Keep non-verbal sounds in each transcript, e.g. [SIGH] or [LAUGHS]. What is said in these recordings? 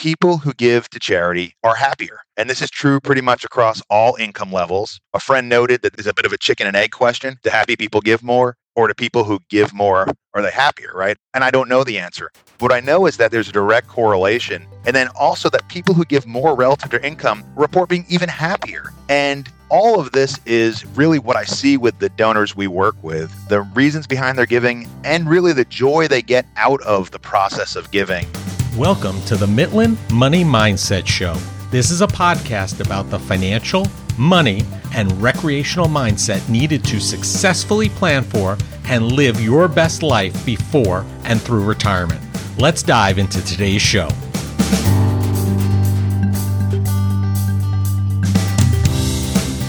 people who give to charity are happier. And this is true pretty much across all income levels. A friend noted that there's a bit of a chicken and egg question. Do happy people give more? Or do people who give more, are they happier, right? And I don't know the answer. What I know is that there's a direct correlation. And then also that people who give more relative to income report being even happier. And all of this is really what I see with the donors we work with the reasons behind their giving, and really the joy they get out of the process of giving. Welcome to the Mitlin Money Mindset Show. This is a podcast about the financial, money, and recreational mindset needed to successfully plan for and live your best life before and through retirement. Let's dive into today's show.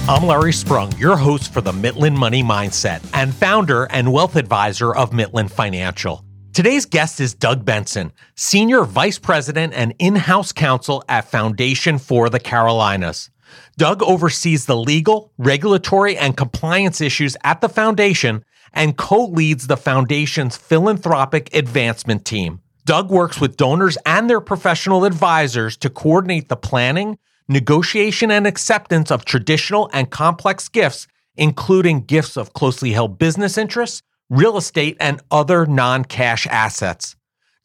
I'm Larry Sprung, your host for the Mitlin Money Mindset and founder and wealth advisor of Mitlin Financial. Today's guest is Doug Benson, Senior Vice President and in house counsel at Foundation for the Carolinas. Doug oversees the legal, regulatory, and compliance issues at the foundation and co leads the foundation's philanthropic advancement team. Doug works with donors and their professional advisors to coordinate the planning, negotiation, and acceptance of traditional and complex gifts, including gifts of closely held business interests real estate, and other non cash assets.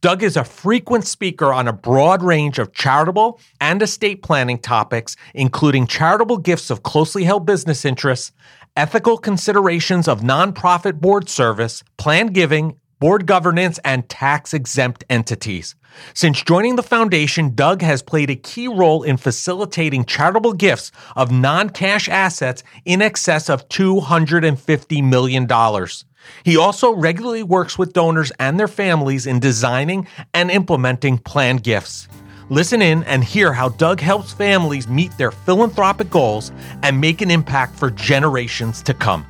Doug is a frequent speaker on a broad range of charitable and estate planning topics, including charitable gifts of closely held business interests, ethical considerations of nonprofit board service, planned giving, board governance, and tax exempt entities. Since joining the foundation, Doug has played a key role in facilitating charitable gifts of non cash assets in excess of $250 million. He also regularly works with donors and their families in designing and implementing planned gifts. Listen in and hear how Doug helps families meet their philanthropic goals and make an impact for generations to come.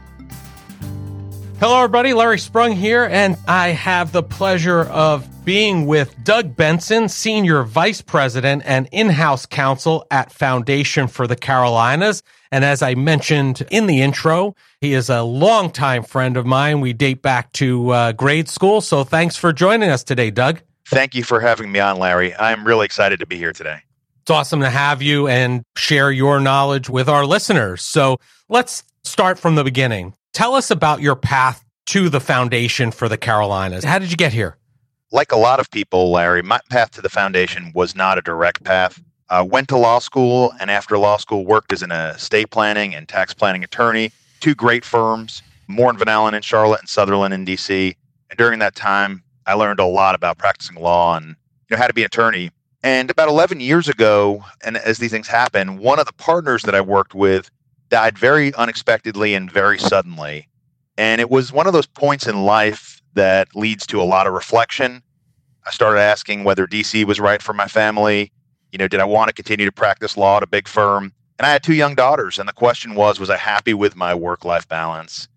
Hello, everybody. Larry Sprung here, and I have the pleasure of being with Doug Benson, Senior Vice President and in house counsel at Foundation for the Carolinas. And as I mentioned in the intro, he is a longtime friend of mine. We date back to uh, grade school. So thanks for joining us today, Doug. Thank you for having me on, Larry. I'm really excited to be here today. It's awesome to have you and share your knowledge with our listeners. So let's start from the beginning. Tell us about your path to the foundation for the Carolinas. How did you get here? Like a lot of people, Larry, my path to the foundation was not a direct path. Uh, went to law school and after law school worked as an estate planning and tax planning attorney, two great firms, Moore and Van Allen in Charlotte and Sutherland in DC. And during that time, I learned a lot about practicing law and you know how to be an attorney. And about 11 years ago, and as these things happen, one of the partners that I worked with died very unexpectedly and very suddenly. And it was one of those points in life that leads to a lot of reflection. I started asking whether DC was right for my family. You know, did I want to continue to practice law at a big firm? And I had two young daughters, and the question was, was I happy with my work life balance?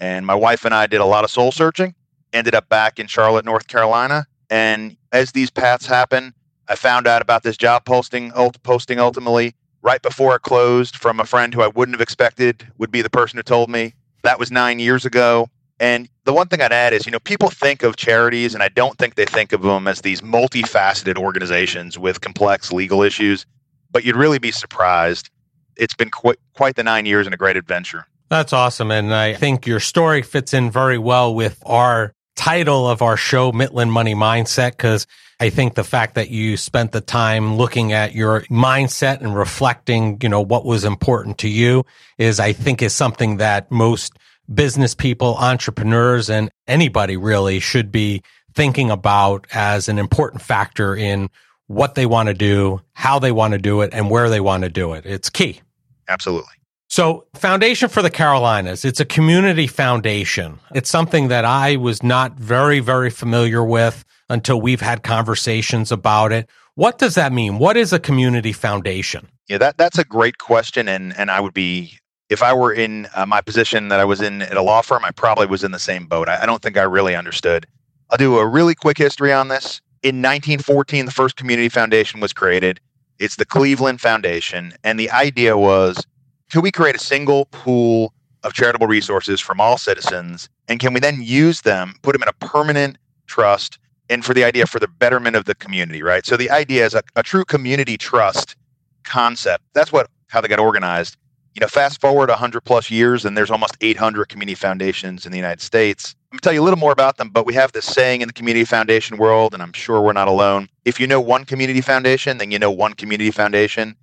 And my wife and I did a lot of soul searching, ended up back in Charlotte, North Carolina. And as these paths happen, I found out about this job posting, posting ultimately right before it closed from a friend who I wouldn't have expected would be the person who told me. That was nine years ago. And the one thing I'd add is, you know, people think of charities, and I don't think they think of them as these multifaceted organizations with complex legal issues, but you'd really be surprised. It's been quite, quite the nine years and a great adventure. That's awesome. And I think your story fits in very well with our title of our show, Mitlin Money Mindset, because I think the fact that you spent the time looking at your mindset and reflecting, you know, what was important to you is, I think, is something that most business people, entrepreneurs, and anybody really should be thinking about as an important factor in what they want to do, how they want to do it, and where they want to do it. It's key. Absolutely. So, Foundation for the Carolinas, it's a community foundation. It's something that I was not very, very familiar with until we've had conversations about it. What does that mean? What is a community foundation? Yeah, that, that's a great question. And, and I would be if I were in uh, my position that I was in at a law firm, I probably was in the same boat. I, I don't think I really understood. I'll do a really quick history on this. In 1914, the first community foundation was created. It's the Cleveland Foundation. And the idea was can we create a single pool of charitable resources from all citizens? And can we then use them, put them in a permanent trust, and for the idea for the betterment of the community, right? So the idea is a, a true community trust concept. That's what how they got organized. You know, fast forward 100 plus years, and there's almost 800 community foundations in the United States. I'm going to tell you a little more about them, but we have this saying in the community foundation world, and I'm sure we're not alone. If you know one community foundation, then you know one community foundation.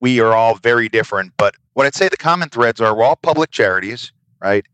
We are all very different, but what I'd say the common threads are we're all public charities, right?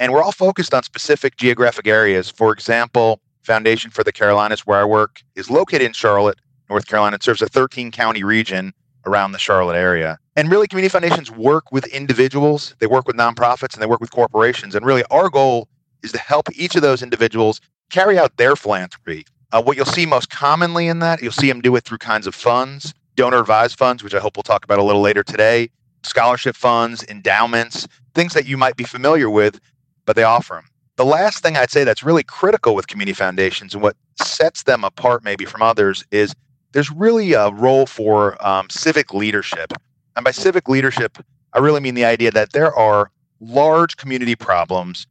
And we're all focused on specific geographic areas. For example, Foundation for the Carolinas, where I work, is located in Charlotte, North Carolina. It serves a 13 county region around the Charlotte area. And really, community foundations work with individuals, they work with nonprofits, and they work with corporations. And really, our goal is to help each of those individuals carry out their philanthropy. Uh, what you'll see most commonly in that, you'll see them do it through kinds of funds, donor advised funds, which I hope we'll talk about a little later today, scholarship funds, endowments, things that you might be familiar with, but they offer them. The last thing I'd say that's really critical with community foundations and what sets them apart maybe from others is there's really a role for um, civic leadership. And by civic leadership, I really mean the idea that there are large community problems.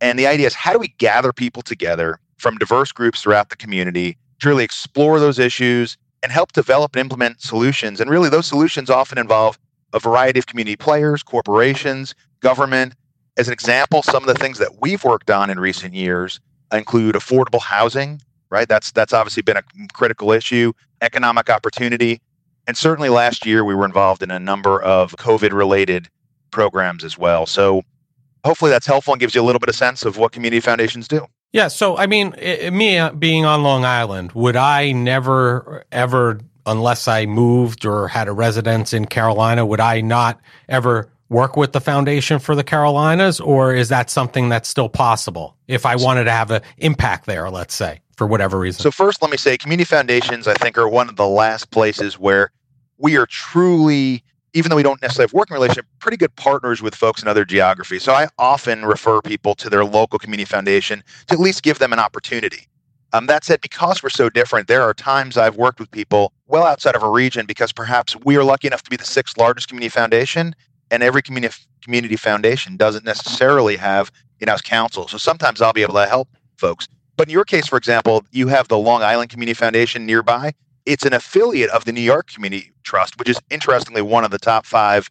And the idea is how do we gather people together from diverse groups throughout the community to really explore those issues and help develop and implement solutions? And really, those solutions often involve a variety of community players, corporations, government, as an example, some of the things that we've worked on in recent years include affordable housing, right? That's that's obviously been a critical issue, economic opportunity, and certainly last year we were involved in a number of COVID related programs as well. So hopefully that's helpful and gives you a little bit of sense of what community foundations do. Yeah, so I mean, it, me uh, being on Long Island, would I never ever unless I moved or had a residence in Carolina, would I not ever work with the foundation for the Carolinas, or is that something that's still possible if I wanted to have an impact there, let's say, for whatever reason? So, first, let me say community foundations, I think, are one of the last places where we are truly, even though we don't necessarily have working relationship, pretty good partners with folks in other geographies. So, I often refer people to their local community foundation to at least give them an opportunity. Um, that said, because we're so different, there are times I've worked with people well outside of a region because perhaps we are lucky enough to be the sixth largest community foundation and every community community foundation doesn't necessarily have in-house counsel. So sometimes I'll be able to help folks. But in your case, for example, you have the Long Island Community Foundation nearby. It's an affiliate of the New York Community Trust, which is interestingly one of the top five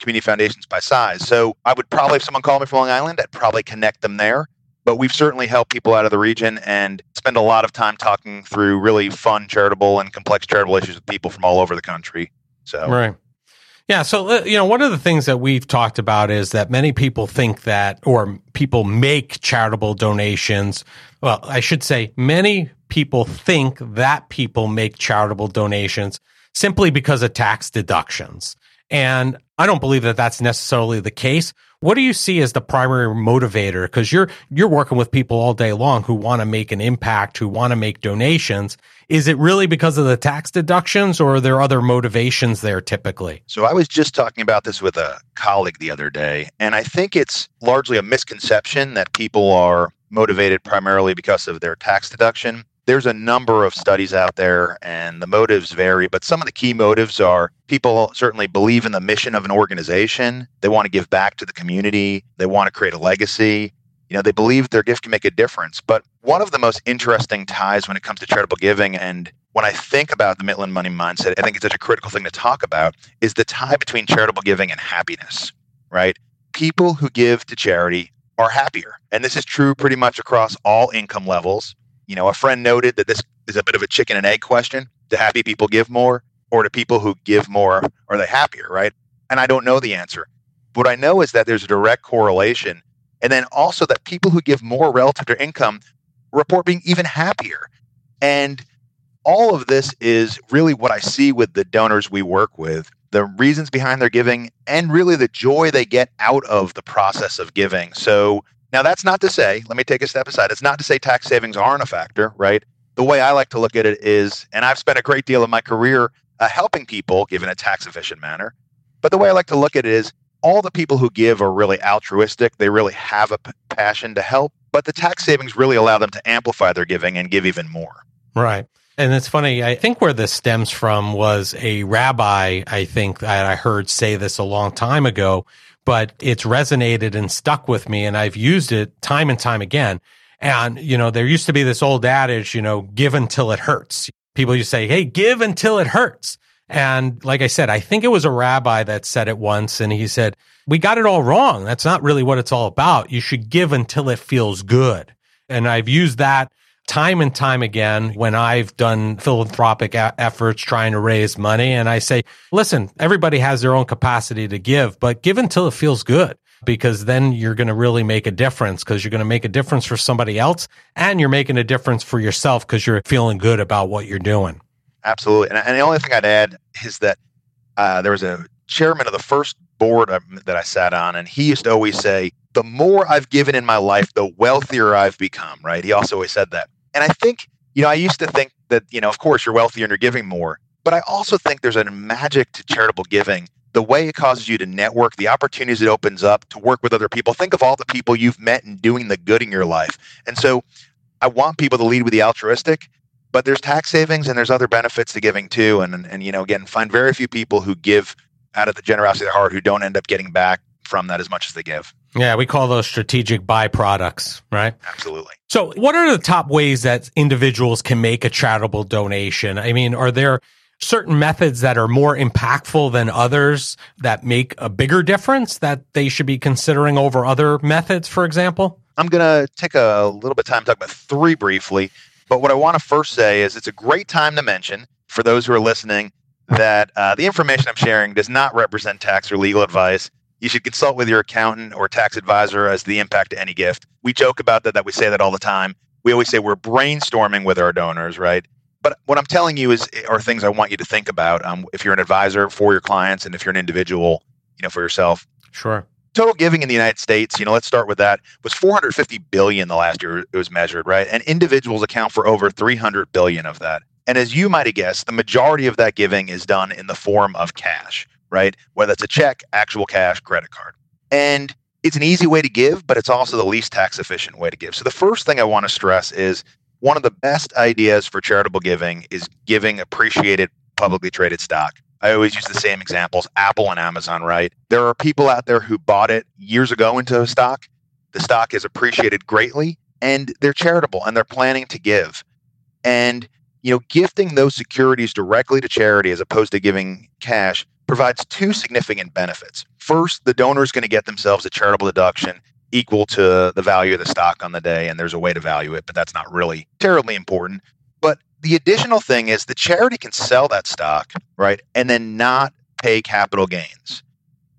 community foundations by size. So I would probably, if someone called me from Long Island, I'd probably connect them there. But we've certainly helped people out of the region and spend a lot of time talking through really fun charitable and complex charitable issues with people from all over the country. So right. Yeah. So, uh, you know, one of the things that we've talked about is that many people think that, or people make charitable donations. Well, I should say many people think that people make charitable donations simply because of tax deductions. And I don't believe that that's necessarily the case. What do you see as the primary motivator? Because you're you're working with people all day long who want to make an impact, who want to make donations. Is it really because of the tax deductions, or are there other motivations there typically? So I was just talking about this with a colleague the other day, and I think it's largely a misconception that people are motivated primarily because of their tax deduction there's a number of studies out there and the motives vary, but some of the key motives are people certainly believe in the mission of an organization. They want to give back to the community. They want to create a legacy. You know, they believe their gift can make a difference. But one of the most interesting ties when it comes to charitable giving and when I think about the Mitlin money mindset, I think it's such a critical thing to talk about is the tie between charitable giving and happiness, right? People who give to charity are happier. And this is true pretty much across all income levels you know, a friend noted that this is a bit of a chicken and egg question. Do happy people give more? Or do people who give more, are they happier, right? And I don't know the answer. What I know is that there's a direct correlation. And then also that people who give more relative to income report being even happier. And all of this is really what I see with the donors we work with, the reasons behind their giving, and really the joy they get out of the process of giving. So now, that's not to say, let me take a step aside, it's not to say tax savings aren't a factor, right? The way I like to look at it is, and I've spent a great deal of my career uh, helping people give in a tax efficient manner. But the way I like to look at it is, all the people who give are really altruistic. They really have a p- passion to help, but the tax savings really allow them to amplify their giving and give even more. Right. And it's funny, I think where this stems from was a rabbi, I think that I heard say this a long time ago, but it's resonated and stuck with me and I've used it time and time again. And, you know, there used to be this old adage, you know, give until it hurts. People used to say, Hey, give until it hurts. And like I said, I think it was a rabbi that said it once. And he said, we got it all wrong. That's not really what it's all about. You should give until it feels good. And I've used that time and time again when I've done philanthropic a- efforts trying to raise money. And I say, listen, everybody has their own capacity to give, but give until it feels good because then you're going to really make a difference because you're going to make a difference for somebody else and you're making a difference for yourself because you're feeling good about what you're doing. Absolutely. And, and the only thing I'd add is that uh, there was a chairman of the first board that I sat on, and he used to always say, the more I've given in my life, the wealthier I've become, right? He also always said that. And I think, you know, I used to think that, you know, of course you're wealthier and you're giving more, but I also think there's a magic to charitable giving. The way it causes you to network, the opportunities it opens up to work with other people. Think of all the people you've met and doing the good in your life. And so I want people to lead with the altruistic, but there's tax savings and there's other benefits to giving too. And, and, and you know, again, find very few people who give out of the generosity of their heart who don't end up getting back from that as much as they give. Yeah, we call those strategic byproducts, right? Absolutely. So, what are the top ways that individuals can make a charitable donation? I mean, are there certain methods that are more impactful than others that make a bigger difference that they should be considering over other methods, for example? I'm going to take a little bit of time to talk about three briefly. But what I want to first say is it's a great time to mention for those who are listening that uh, the information I'm sharing does not represent tax or legal advice. You should consult with your accountant or tax advisor as the impact to any gift. We joke about that, that we say that all the time. We always say we're brainstorming with our donors, right? But what I'm telling you is are things I want you to think about. Um, if you're an advisor for your clients, and if you're an individual, you know, for yourself. Sure. Total giving in the United States, you know, let's start with that, was 450 billion the last year it was measured, right? And individuals account for over 300 billion of that. And as you might have guessed, the majority of that giving is done in the form of cash, right? Whether it's a check, actual cash, credit card. And it's an easy way to give, but it's also the least tax efficient way to give. So the first thing I want to stress is one of the best ideas for charitable giving is giving appreciated publicly traded stock. I always use the same examples Apple and Amazon, right? There are people out there who bought it years ago into a stock. The stock has appreciated greatly and they're charitable and they're planning to give. And you know, gifting those securities directly to charity as opposed to giving cash provides two significant benefits. First, the donor is going to get themselves a charitable deduction equal to the value of the stock on the day, and there's a way to value it, but that's not really terribly important. But the additional thing is the charity can sell that stock, right, and then not pay capital gains.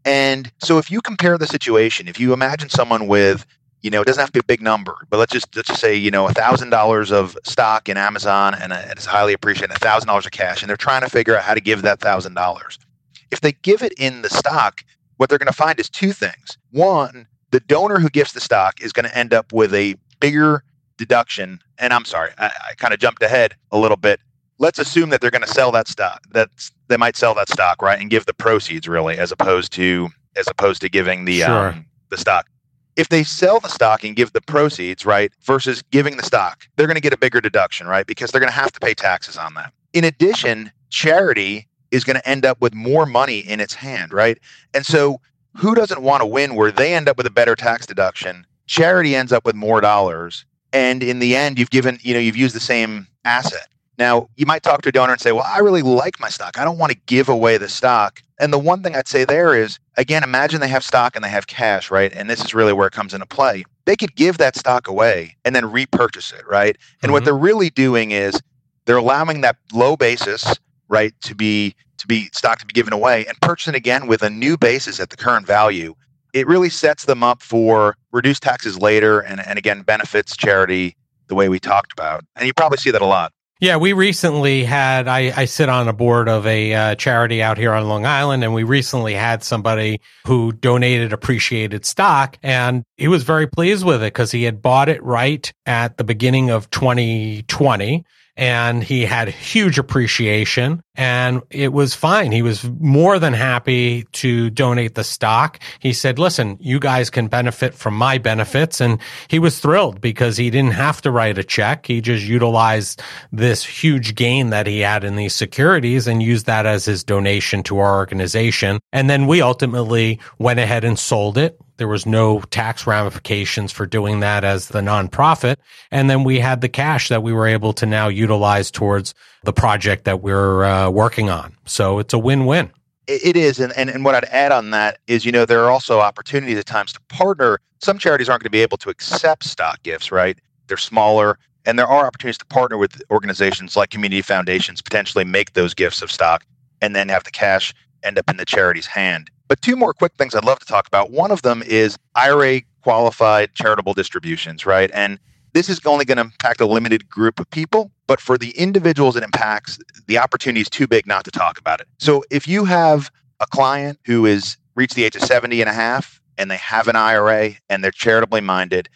And so if you compare the situation, if you imagine someone with you know, it doesn't have to be a big number, but let's just let's just say, you know, thousand dollars of stock in Amazon and uh, it's highly appreciated, thousand dollars of cash, and they're trying to figure out how to give that thousand dollars. If they give it in the stock, what they're going to find is two things. One, the donor who gives the stock is going to end up with a bigger deduction. And I'm sorry, I, I kind of jumped ahead a little bit. Let's assume that they're going to sell that stock. That they might sell that stock, right, and give the proceeds really, as opposed to as opposed to giving the sure. um, the stock if they sell the stock and give the proceeds, right, versus giving the stock, they're going to get a bigger deduction, right? Because they're going to have to pay taxes on that. In addition, charity is going to end up with more money in its hand, right? And so who doesn't want to win where they end up with a better tax deduction? Charity ends up with more dollars. And in the end, you've given, you know, you've used the same asset. Now, you might talk to a donor and say, Well, I really like my stock. I don't want to give away the stock. And the one thing I'd say there is, again, imagine they have stock and they have cash, right? And this is really where it comes into play. They could give that stock away and then repurchase it, right? And mm-hmm. what they're really doing is they're allowing that low basis, right, to be to be stock to be given away and purchasing again with a new basis at the current value. It really sets them up for reduced taxes later and, and again benefits charity the way we talked about. And you probably see that a lot. Yeah, we recently had, I, I sit on a board of a uh, charity out here on Long Island, and we recently had somebody who donated appreciated stock, and he was very pleased with it because he had bought it right at the beginning of 2020 and he had huge appreciation and it was fine. He was more than happy to donate the stock. He said, listen, you guys can benefit from my benefits. And he was thrilled because he didn't have to write a check. He just utilized this huge gain that he had in these securities and used that as his donation to our organization. And then we ultimately went ahead and sold it. There was no tax ramifications for doing that as the nonprofit. And then we had the cash that we were able to now utilize towards the project that we're uh, working on. So it's a win-win. It is. And, and, and what I'd add on that is, you know, there are also opportunities at times to partner. Some charities aren't going to be able to accept stock gifts, right? They're smaller. And there are opportunities to partner with organizations like community foundations, potentially make those gifts of stock, and then have the cash end up in the charity's hand. But two more quick things I'd love to talk about. One of them is IRA qualified charitable distributions, right? And this is only going to impact a limited group of people, but for the individuals it impacts, the opportunity is too big not to talk about it. So if you have a client who is reached the age of 70 and a half and they have an IRA and they're charitably minded,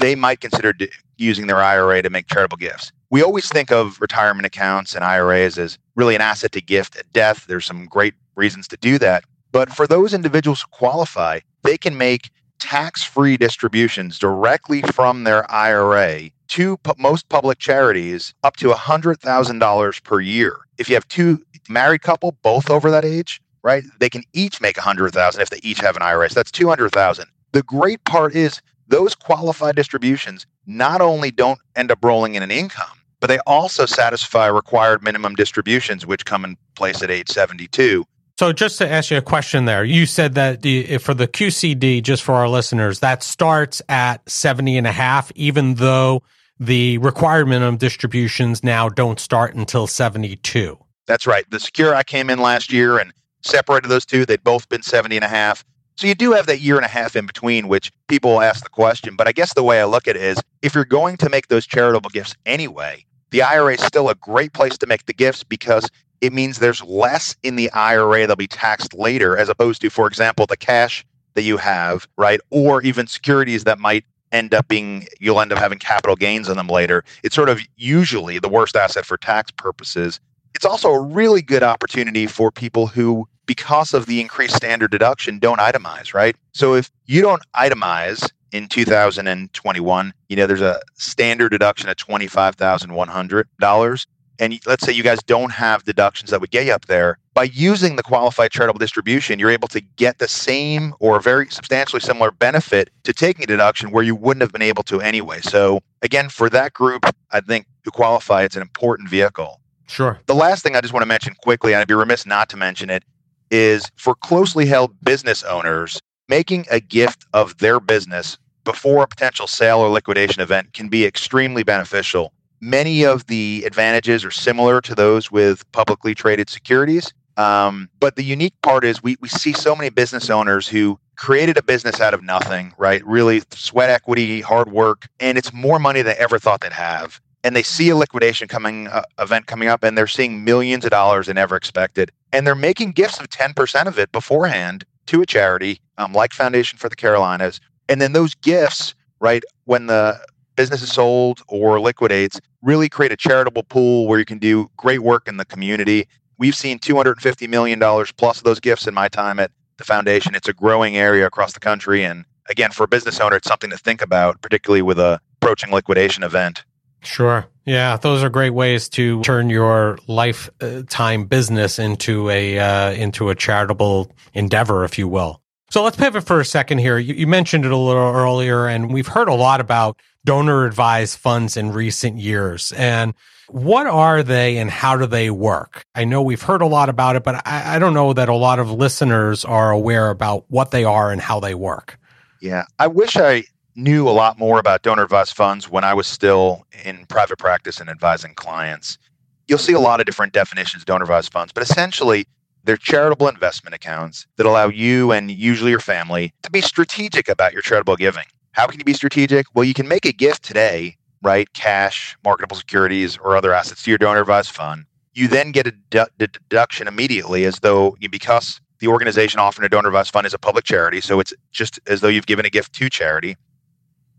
they might consider d- using their IRA to make charitable gifts. We always think of retirement accounts and IRAs as really an asset to gift at death. There's some great reasons to do that. But for those individuals who qualify, they can make tax free distributions directly from their IRA to pu- most public charities up to $100,000 per year. If you have two married couple, both over that age, right, they can each make 100,000 if they each have an IRA. So that's 200,000. The great part is those qualified distributions not only don't end up rolling in an income, but they also satisfy required minimum distributions, which come in place at age 72. So just to ask you a question there, you said that the, for the QCD, just for our listeners, that starts at 70 and a half, even though the required minimum distributions now don't start until 72. That's right. The Secure Act came in last year and separated those two. They'd both been 70 and a half. So you do have that year and a half in between, which people ask the question. But I guess the way I look at it is if you're going to make those charitable gifts anyway, the IRA is still a great place to make the gifts because it means there's less in the IRA that'll be taxed later, as opposed to, for example, the cash that you have, right? Or even securities that might end up being, you'll end up having capital gains on them later. It's sort of usually the worst asset for tax purposes. It's also a really good opportunity for people who, because of the increased standard deduction, don't itemize, right? So if you don't itemize in 2021, you know, there's a standard deduction of $25,100 and let's say you guys don't have deductions that would get you up there, by using the qualified charitable distribution, you're able to get the same or very substantially similar benefit to taking a deduction where you wouldn't have been able to anyway. So, again, for that group, I think to qualify, it's an important vehicle. Sure. The last thing I just want to mention quickly, and I'd be remiss not to mention it, is for closely held business owners, making a gift of their business before a potential sale or liquidation event can be extremely beneficial Many of the advantages are similar to those with publicly traded securities. Um, but the unique part is we, we see so many business owners who created a business out of nothing, right? Really sweat equity, hard work, and it's more money than they ever thought they'd have. And they see a liquidation coming uh, event coming up, and they're seeing millions of dollars they never expected, and they're making gifts of ten percent of it beforehand to a charity um, like Foundation for the Carolinas, and then those gifts, right, when the business is sold or liquidates, really create a charitable pool where you can do great work in the community. We've seen $250 million plus of those gifts in my time at the foundation. It's a growing area across the country. And again, for a business owner, it's something to think about, particularly with a approaching liquidation event. Sure. Yeah, those are great ways to turn your lifetime business into a uh, into a charitable endeavor, if you will. So let's pivot for a second here. You, you, mentioned it a little earlier, and we've heard a lot about donor advised funds in recent years. And what are they and how do they work? I know we've heard a lot about it, but I, I don't know that a lot of listeners are aware about what they are and how they work. Yeah, I wish I knew a lot more about donor advised funds when I was still in private practice and advising clients. You'll see a lot of different definitions of donor advised funds, but essentially, they're charitable investment accounts that allow you and usually your family to be strategic about your charitable giving. How can you be strategic? Well, you can make a gift today, right? Cash, marketable securities, or other assets to your donor advised fund. You then get a deduction immediately as though you, because the organization offering a donor advised fund is a public charity. So it's just as though you've given a gift to charity.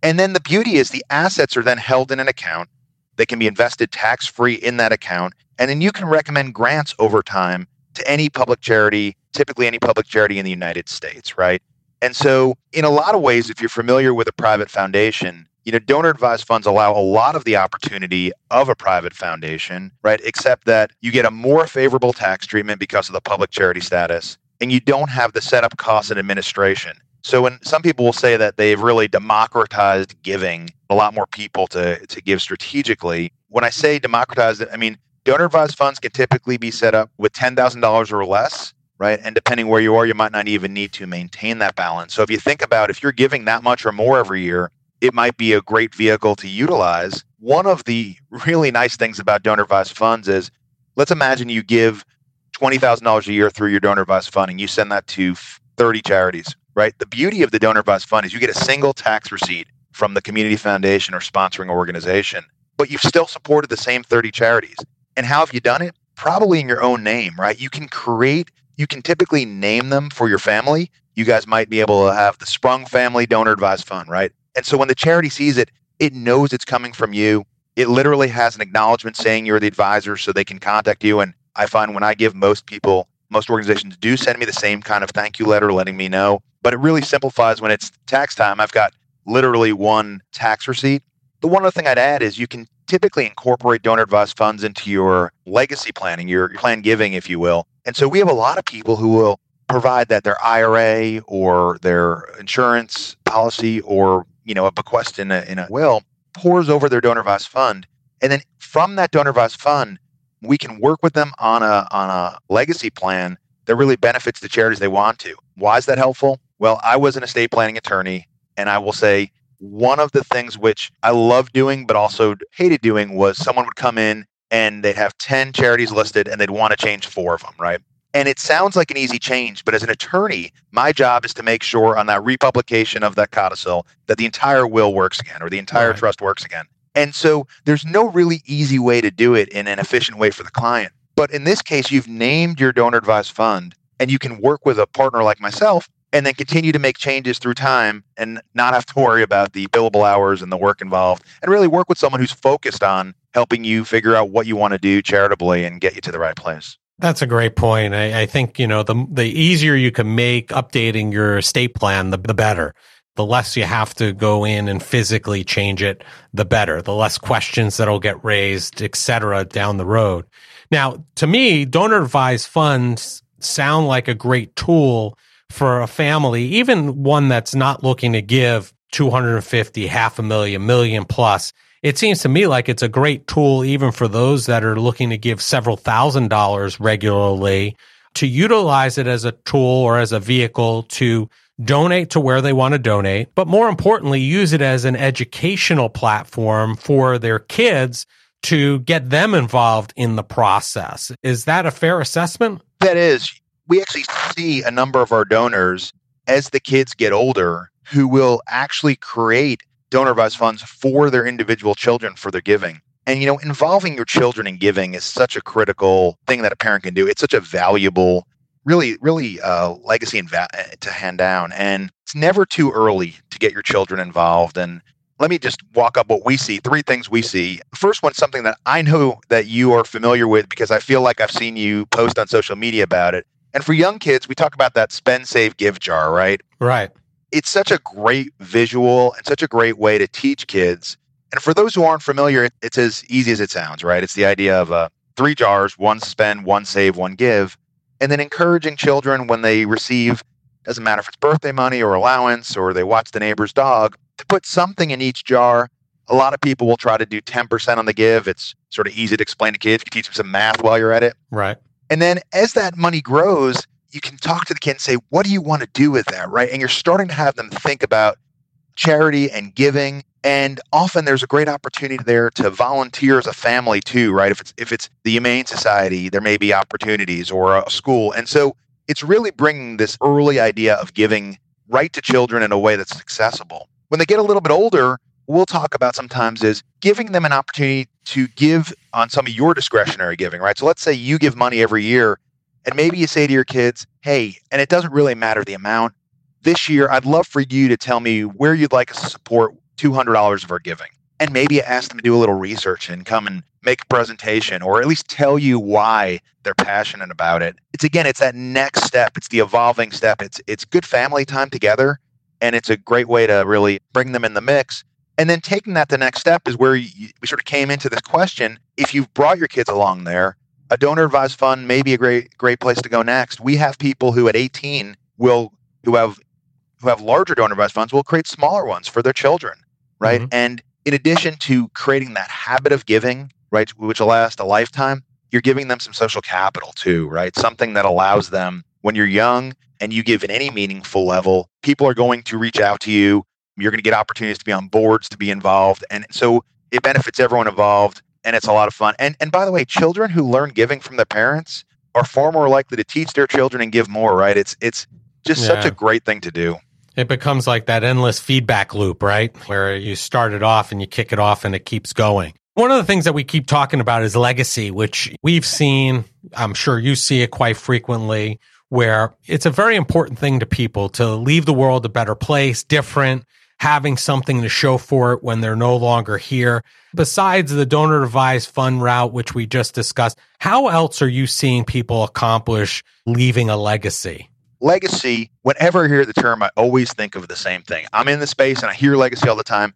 And then the beauty is the assets are then held in an account They can be invested tax free in that account. And then you can recommend grants over time to any public charity, typically any public charity in the United States, right? And so, in a lot of ways, if you're familiar with a private foundation, you know, donor advised funds allow a lot of the opportunity of a private foundation, right? Except that you get a more favorable tax treatment because of the public charity status, and you don't have the setup costs and administration. So when some people will say that they've really democratized giving, a lot more people to to give strategically. When I say democratized, I mean donor advised funds can typically be set up with ten thousand dollars or less, right? And depending where you are, you might not even need to maintain that balance. So if you think about if you're giving that much or more every year, it might be a great vehicle to utilize. One of the [LAUGHS] really nice things about donor advised funds is let's imagine you give $20,000 a year through your donor advised fund and you send that to 30 charities, right? The beauty of the donor advised fund is you get a single tax receipt from the community foundation or sponsoring organization, but you've still supported the same 30 charities. And how have you done it? Probably in your own name, right? You can create, you can typically name them for your family. You guys might be able to have the Sprung Family Donor Advised Fund, right? And so when the charity sees it, it knows it's coming from you. It literally has an acknowledgement saying you're the advisor so they can contact you. And I find when I give most people, most organizations do send me the same kind of thank you letter letting me know. But it really simplifies when it's tax time. I've got literally one tax receipt. The one other thing I'd add is you can typically incorporate donor advised funds into your legacy planning, your plan giving, if you will. And so we have a lot of people who will provide that their IRA or their insurance policy or you know a bequest in a, in a will pours over their donor advised fund, and then from that donor advised fund, we can work with them on a on a legacy plan that really benefits the charities they want to. Why is that helpful? Well, I was an estate planning attorney, and I will say one of the things which I love doing but also hated doing was someone would come in and they'd have 10 charities listed and they'd want to change four of them, right? And it sounds like an easy change, but as an attorney, my job is to make sure on that republication of that codicil that the entire will works again or the entire right. trust works again. And so there's no really easy way to do it in an efficient way for the client. But in this case, you've named your donor advised fund and you can work with a partner like myself and then continue to make changes through time and not have to worry about the billable hours and the work involved and really work with someone who's focused on helping you figure out what you want to do charitably and get you to the right place. That's a great point. I, I, think, you know, the, the easier you can make updating your estate plan, the, the better. The less you have to go in and physically change it, the better. The less questions that'll get raised, et cetera, down the road. Now, to me, donor advised funds sound like a great tool for a family, even one that's not looking to give 250, half a million, million plus it seems to me like it's a great tool even for those that are looking to give several thousand dollars regularly to utilize it as a tool or as a vehicle to donate to where they want to donate, but more importantly, use it as an educational platform for their kids to get them involved in the process. Is that a fair assessment? That is. We actually see a number of our donors as the kids get older who will actually create donor advised funds for their individual children for their giving. And you know, involving your children in giving is such a critical thing that a parent can do. It's such a valuable, really, really uh, legacy va- to hand down. And it's never too early to get your children involved. And let me just walk up what we see. Three things we see. First one, something that I know that you are familiar with because I feel like I've seen you post on social media about it. And for young kids, we talk about that spend, save, give jar, right? Right it's such a great visual and such a great way to teach kids. And for those who aren't familiar, it's as easy as it sounds, right? It's the idea of uh, three jars, one spend, one save, one give, and then encouraging children when they receive, doesn't matter if it's birthday money or allowance or they watch the neighbor's dog, to put something in each jar. A lot of people will try to do 10% on the give. It's sort of easy to explain to kids. You can teach them some math while you're at it. Right. And then as that money grows, you can talk to the kid and say, what do you want to do with that? Right. And you're starting to have them think about charity and giving. And often there's a great opportunity there to volunteer as a family too, right? If it's if it's the Humane Society, there may be opportunities or a school. And so it's really bringing this early idea of giving right to children in a way that's accessible. When they get a little bit older, we'll talk about sometimes is giving them an opportunity to give on some of your discretionary giving, right? So let's say you give money every year and maybe you say to your kids, hey, and it doesn't really matter the amount. This year, I'd love for you to tell me where you'd like us to support $200 of our giving. and maybe ask them to do a little research and come and make a presentation or at least tell you why they're passionate about it. It's again, it's that next step. It's the evolving step. It's it's good family time together, and it's a great way to really bring them in the mix. And then taking that the next step is where you, we sort of came into this question. If you've brought your kids along there, a donor advised fund may be a great great place to go next. We have people who at 18 will who have who have larger donor advised funds will create smaller ones for their children, right? Mm-hmm. And in addition to creating that habit of giving, right, which will last a lifetime, you're giving them some social capital too, right? Something that allows them when you're young and you give at any meaningful level, people are going to reach out to you. You're going to get opportunities to be on boards, to be involved. And so it benefits everyone involved and it's a lot of fun. And and by the way, children who learn giving from their parents are far more likely to teach their children and give more, right? It's it's just yeah. such a great thing to do. It becomes like that endless feedback loop, right? Where you start it off and you kick it off and it keeps going. One of the things that we keep talking about is legacy, which we've seen, I'm sure you see it quite frequently, where it's a very important thing to people to leave the world a better place, different, having something to show for it when they're no longer here. Besides the donor advised fund route, which we just discussed, how else are you seeing people accomplish leaving a legacy? Legacy, whenever I hear the term, I always think of the same thing. I'm in the space and I hear legacy all the time.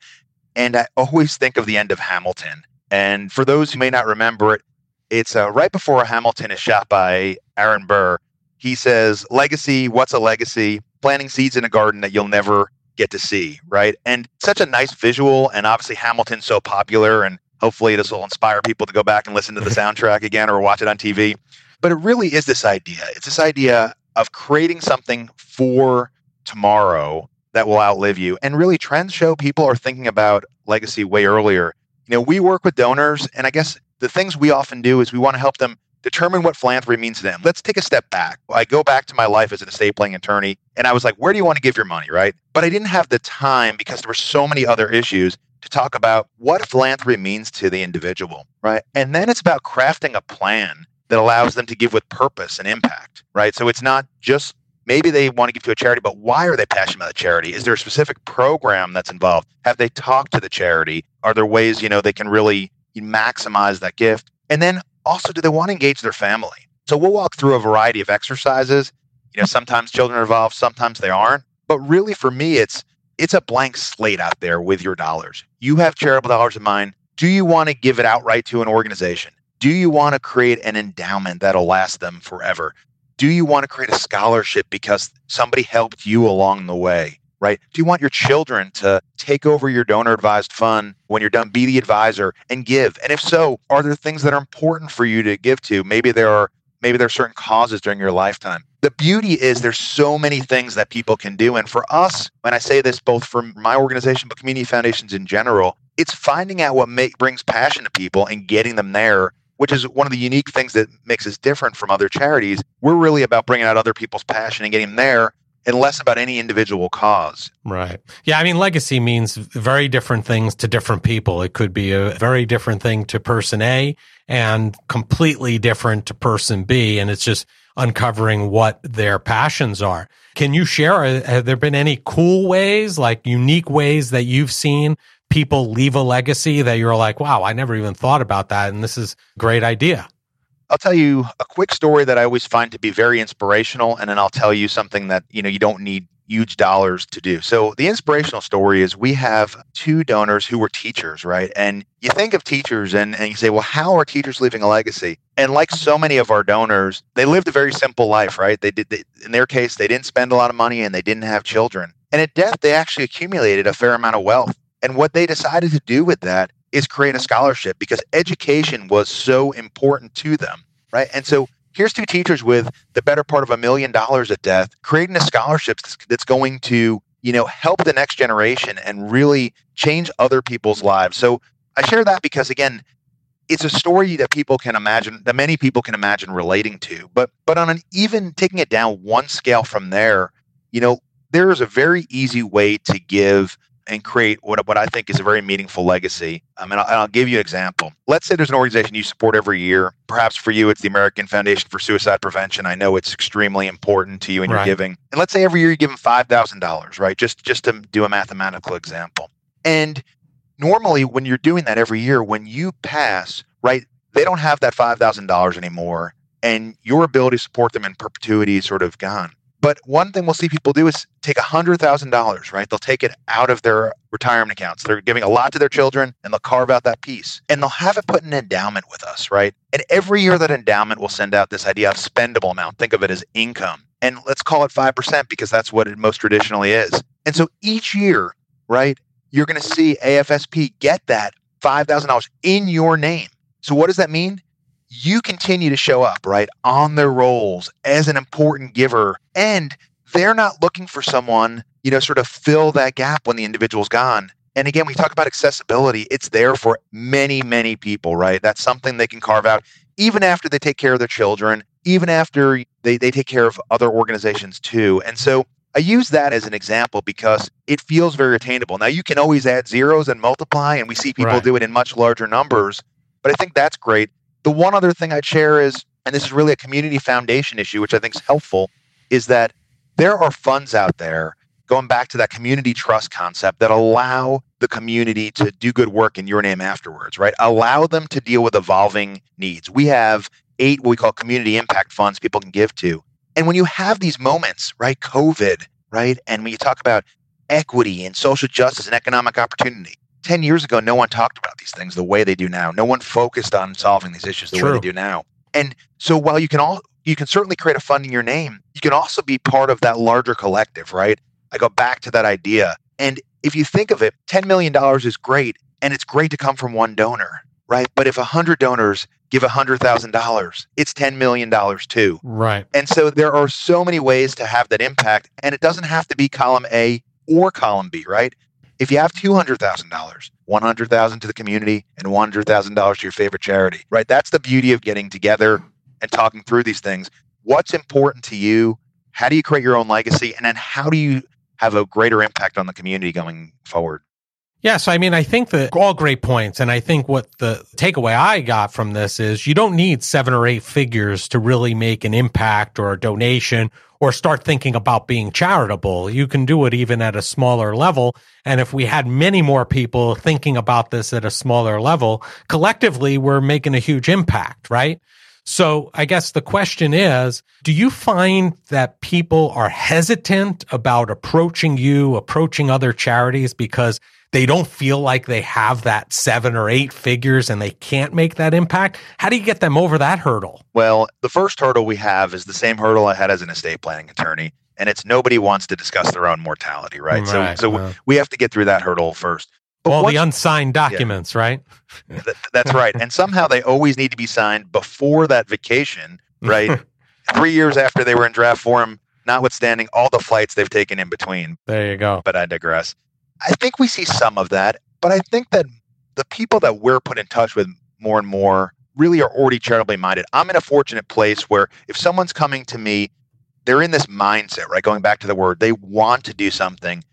And I always think of the end of Hamilton. And for those who may not remember it, it's uh, right before Hamilton is shot by Aaron Burr. He says, Legacy, what's a legacy? Planting seeds in a garden that you'll never get to see, right? And such a nice visual. And obviously, Hamilton's so popular, and hopefully, this will inspire people to go back and listen to the [LAUGHS] soundtrack again or watch it on TV. But it really is this idea it's this idea of creating something for tomorrow that will outlive you. And really, trends show people are thinking about legacy way earlier. You know, we work with donors, and I guess the things we often do is we want to help them determine what philanthropy means to them. Let's take a step back. I go back to my life as an estate planning attorney, and I was like, where do you want to give your money, right? But I didn't have the time because there were so many other issues to talk about what philanthropy means to the individual, right? And then it's about crafting a plan that allows them to give with purpose and impact, right? So it's not just maybe they want to give to a charity, but why are they passionate about the charity? Is there a specific program that's involved? Have they talked to the charity? Are there ways, you know, they can really maximize that gift? And then also, do they want to engage their family? So we'll walk through a variety of exercises. You know, sometimes children are involved, sometimes they aren't. But really, for me, it's it's a blank slate out there with your dollars. You have charitable dollars in mind. Do you want to give it outright to an organization? Do you want to create an endowment that'll last them forever? Do you want to create a scholarship because somebody helped you along the way? Right? Do you want your children to take over your donor advised fund when you're done, be the advisor and give? And if so, are there things that are important for you to give to? Maybe there are maybe there are certain causes during your lifetime. The beauty is there's so many things that people can do. And for us, when I say this both for my organization, but community foundations in general, it's finding out what make, brings passion to people and getting them there which is one of the unique things that makes us different from other charities. We're really about bringing out other people's passion and getting them there and less about any individual cause. Right. Yeah. I mean, legacy means very different things to different people. It could be a very different thing to person A and completely different to person B. And it's just uncovering what their passions are. Can you share? Uh, have there been any cool ways, like unique ways that you've seen people leave a legacy that you're like, wow, I never even thought about that. And this is a great idea? I'll tell you a quick story that I always find to be very inspirational, and then I'll tell you something that you know you don't need huge dollars to do. So the inspirational story is we have two donors who were teachers, right? And you think of teachers and, and you say, well, how are teachers leaving a legacy? And like so many of our donors, they lived a very simple life, right? They did they, in their case, they didn't spend a lot of money and they didn't have children. And at death, they actually accumulated a fair amount of wealth. And what they decided to do with that is create a scholarship because education was so important to them, right? And so here's two teachers with the better part of a million dollars at death creating a scholarship that's going to you know help the next generation and really change other people's lives so i share that because again it's a story that people can imagine that many people can imagine relating to but but on an even taking it down one scale from there you know there is a very easy way to give and create what, what I think is a very meaningful legacy. Um, I mean, I'll, I'll, give you an example. Let's say there's an organization you support every year. Perhaps for you, it's the American Foundation for Suicide Prevention. I know it's extremely important to you and right. your giving. And let's say every year you give them five thousand dollars, right? Just just to do a mathematical example. And normally when you're doing that every year, when you pass, right, they don't have that $5,000 anymore and your ability to support them in perpetuity is sort of gone. But one thing we'll see people do is take $100,000, right? They'll take it out of their retirement accounts. They're giving a lot to their children and they'll carve out that piece and they'll have it put in an endowment with us, right? And every year that endowment will send out this idea of spendable amount. Think of it as income. And let's call it 5% because that's what it most traditionally is. And so each year, right, you're going to see AFSP get that $5,000 in your name. So what does that mean? You continue to show up, right, on their rolls as an important giver. And they're not looking for someone, you know, sort of fill that gap when the individual's gone. And again, we talk about accessibility. It's there for many, many people, right? That's something they can carve out even after they take care of their children, even after they, they take care of other organizations too. And so I use that as an example because it feels very attainable. Now, you can always add zeros and multiply, and we see people right. do it in much larger numbers. But I think that's great. The one other thing I'd share is, and this is really a community foundation issue, which I think is helpful, is that there are funds out there going back to that community trust concept that allow the community to do good work in your name afterwards, right? Allow them to deal with evolving needs. We have eight what we call community impact funds people can give to. And when you have these moments, right, COVID, right, and when you talk about equity and social justice and economic opportunity, 10 years ago, no one talked about these things the way they do now. No one focused on solving these issues the True. way they do now. And so while you can all you can certainly create a fund in your name, you can also be part of that larger collective, right? I go back to that idea. And if you think of it, $10 million is great. And it's great to come from one donor, right? But if 100 donors give $100,000, it's $10 million too. Right. And so there are so many ways to have that impact. And it doesn't have to be column A or column B, right? If you have $200,000, 100,000 to the community and $100,000 to your favorite charity, right? That's the beauty of getting together and talking through these things. What's important to you? How do you create your own legacy? And then how do you have a greater impact on the community going forward? Yeah, so I mean, I think that all great points. And I think what the takeaway I got from this is you don't need seven or eight figures to really make an impact or a donation or start thinking about being charitable. You can do it even at a smaller level. And if we had many more people thinking about this at a smaller level, collectively, we're making a huge impact, right? So I guess the question is, do you find that people are hesitant about approaching you, approaching other charities because they don't feel like they have that seven or eight figures and they can't make that impact. How do you get them over that hurdle? Well, the first hurdle we have is the same hurdle I had as an estate planning attorney. And it's nobody wants to discuss their own mortality, right? right so, so we have to get through that hurdle first. But All once, the unsigned documents, yeah, right? th- that's right. And somehow they always need to be signed before that vacation, right? [LAUGHS] Three years after they were in draft form, notwithstanding all the flights they've taken in between. There you go. But I digress. I think we see some of that, but I think that the people that we're put in touch with more and more really are already charitably minded. I'm in a fortunate place where if someone's coming to me, they're in this mindset, right? Going back to the word, they want to do something.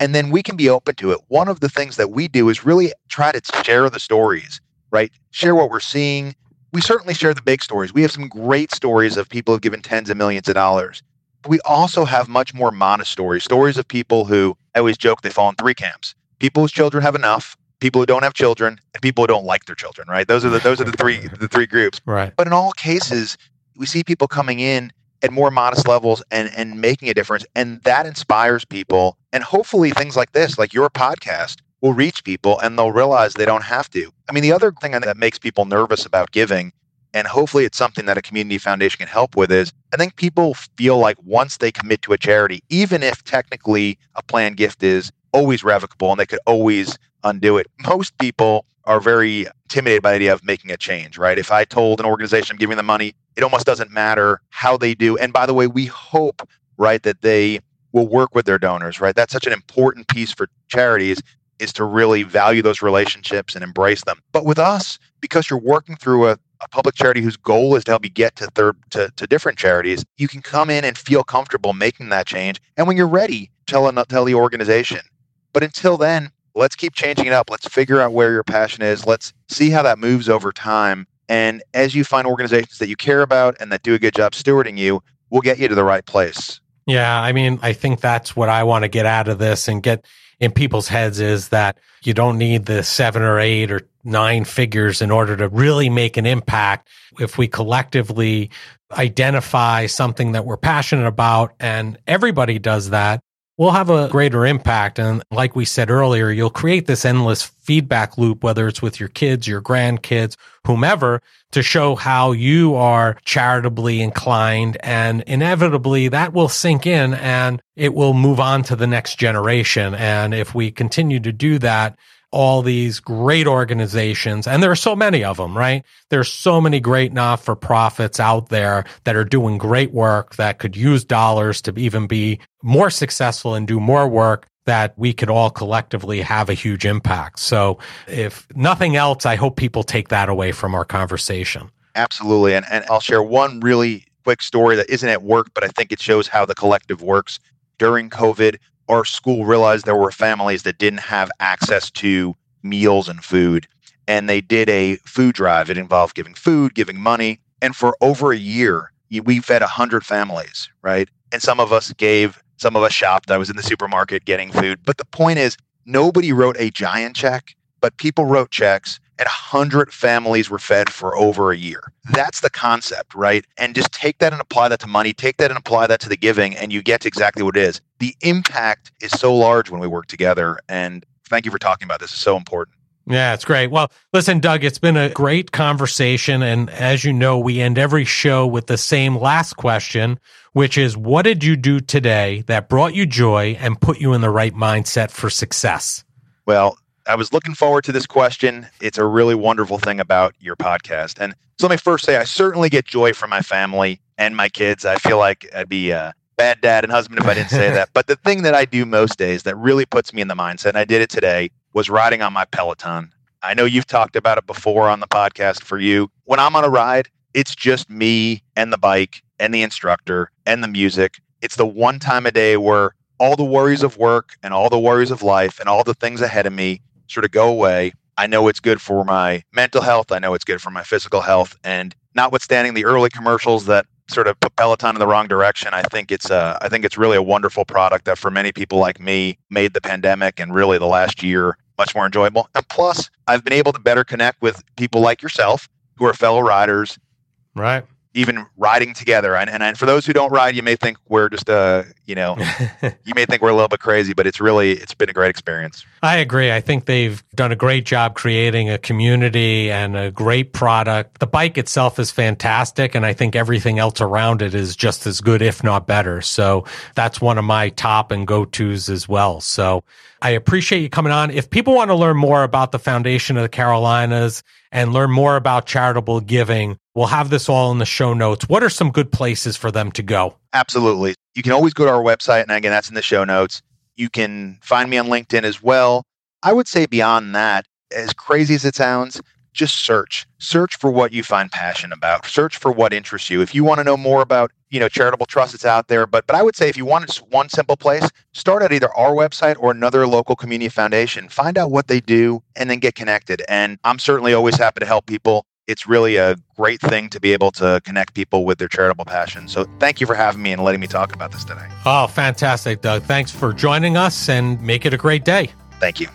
And then we can be open to it. One of the things that we do is really try to share the stories, right? Share what we're seeing. We certainly share the big stories. We have some great stories of people who've given tens of millions of dollars But we also have much more modest stories, stories of people who I always joke they fall in three camps. People whose children have enough, people who don't have children, and people who don't like their children, right? Those are the those are the three [LAUGHS] the three groups. Right. But in all cases, we see people coming in at more modest levels and and making a difference. And that inspires people. And hopefully things like this, like your podcast, will reach people and they'll realize they don't have to. I mean, the other thing that makes people nervous about giving and hopefully it's something that a community foundation can help with is i think people feel like once they commit to a charity even if technically a planned gift is always revocable and they could always undo it most people are very intimidated by the idea of making a change right? If i told an organization i'm giving them money it almost doesn't matter how they do. And by the way we hope right that they will work with their donors right? That's such an important piece for charities is to really value those relationships and embrace them. But with us because you're working through a a public charity whose goal is to help you get to third to, to different charities, you can come in and feel comfortable making that change. And when you're ready, tell tell the organization. But until then, let's keep changing it up. Let's figure out where your passion is. Let's see how that moves over time. And as you find organizations that you care about and that do a good job stewarding you, we'll get you to the right place. Yeah, I mean, I think that's what I want to get out of this and get in people's heads is that you don't need the seven or eight or nine figures in order to really make an impact. If we collectively identify something that we're passionate about and everybody does that, we'll have a greater impact. And like we said earlier, you'll create this endless feedback loop, whether it's with your kids, your grandkids, whomever, to show how you are charitably inclined. And inevitably that will sink in and it will move on to the next generation. And if we continue to do that, all these great organizations, and there are so many of them, right? There's so many great not for profits out there that are doing great work that could use dollars to even be more successful and do more work that we could all collectively have a huge impact. So, if nothing else, I hope people take that away from our conversation. Absolutely. And, and I'll share one really quick story that isn't at work, but I think it shows how the collective works. During COVID, our school realized there were families that didn't have access to meals and food. And they did a food drive. It involved giving food, giving money. And for over a year, we fed 100 families, right? And some of us gave, some of us shopped. I was in the supermarket getting food. But the point is, nobody wrote a giant check, but people wrote checks and 100 families were fed for over a year. That's the concept, right? And just take that and apply that to money, take that and apply that to the giving, and you get exactly what it is. The impact is so large when we work together. And thank you for talking about this. It's so important. Yeah, it's great. Well, listen, Doug, it's been a great conversation. And as you know, we end every show with the same last question, which is what did you do today that brought you joy and put you in the right mindset for success? Well, I was looking forward to this question. It's a really wonderful thing about your podcast. And so let me first say, I certainly get joy from my family and my kids. I feel like I'd be a bad dad and husband if I didn't say that. [LAUGHS] But the thing that I do most days that really puts me in the mindset, and I did it today, was riding on my Peloton. I know you've talked about it before on the podcast for you. When I'm on a ride, it's just me and the bike and the instructor and the music. It's the one time a day where all the worries of work and all the worries of life and all the things ahead of me sort of go away. I know it's good for my mental health. I know it's good for my physical health. And notwithstanding the early commercials that sort of put Peloton in the wrong direction, I think it's a, I think it's really a wonderful product that for many people like me made the pandemic and really the last year much more enjoyable. And plus, I've been able to better connect with people like yourself who are fellow riders. Right even riding together. And, and, and for those who don't ride, you may think we're just, uh, you know, [LAUGHS] you may think we're a little bit crazy, but it's really, it's been a great experience. I agree. I think they've done a great job creating a community and a great product. The bike itself is fantastic. And I think everything else around it is just as good, if not better. So that's one of my top and go tos as well. So I appreciate you coming on. If people want to learn more about the Foundation of the Carolinas and learn more about charitable giving, we'll have this all in the show notes. What are some good places for them to go? Absolutely. You can always go to our website. And again, that's in the show notes. You can find me on LinkedIn as well. I would say beyond that, as crazy as it sounds, just search search for what you find passion about search for what interests you if you want to know more about you know charitable trust it's out there but but i would say if you want just one simple place start at either our website or another local community foundation find out what they do and then get connected and i'm certainly always happy to help people it's really a great thing to be able to connect people with their charitable passion. So thank you for having me and letting me talk about this today. Oh fantastic doug. Thanks for joining us and make it a great day. Thank you.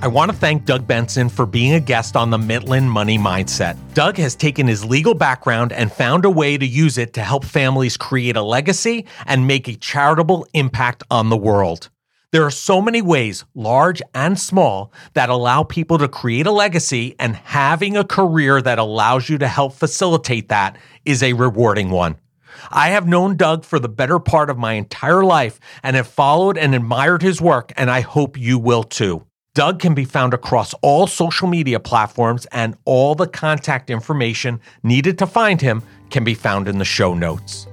I want to thank Doug Benson for being a guest on the Mitlin Money Mindset. Doug has taken his legal background and found a way to use it to help families create a legacy and make a charitable impact on the world. There are so many ways, large and small, that allow people to create a legacy, and having a career that allows you to help facilitate that is a rewarding one. I have known Doug for the better part of my entire life and have followed and admired his work, and I hope you will too. Doug can be found across all social media platforms, and all the contact information needed to find him can be found in the show notes.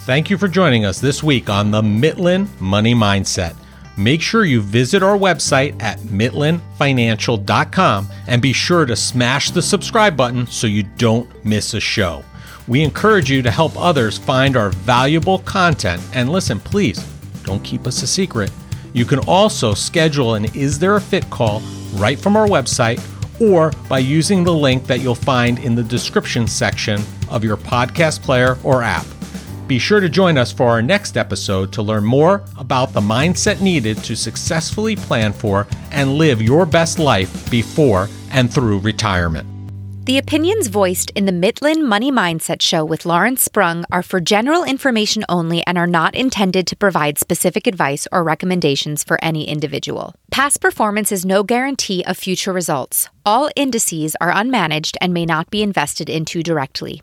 Thank you for joining us this week on the Mitlin Money Mindset. Make sure you visit our website at mitlinfinancial.com and be sure to smash the subscribe button so you don't miss a show. We encourage you to help others find our valuable content. And listen, please don't keep us a secret. You can also schedule an Is There a Fit call right from our website or by using the link that you'll find in the description section of your podcast player or app. Be sure to join us for our next episode to learn more about the mindset needed to successfully plan for and live your best life before and through retirement. The opinions voiced in the Mitlin Money Mindset Show with Lawrence Sprung are for general information only and are not intended to provide specific advice or recommendations for any individual. Past performance is no guarantee of future results. All indices are unmanaged and may not be invested into directly.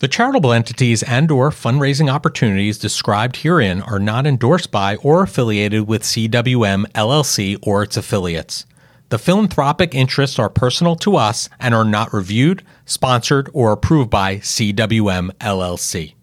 The charitable entities and or fundraising opportunities described herein are not endorsed by or affiliated with CWM LLC or its affiliates. The philanthropic interests are personal to us and are not reviewed, sponsored, or approved by CWM LLC.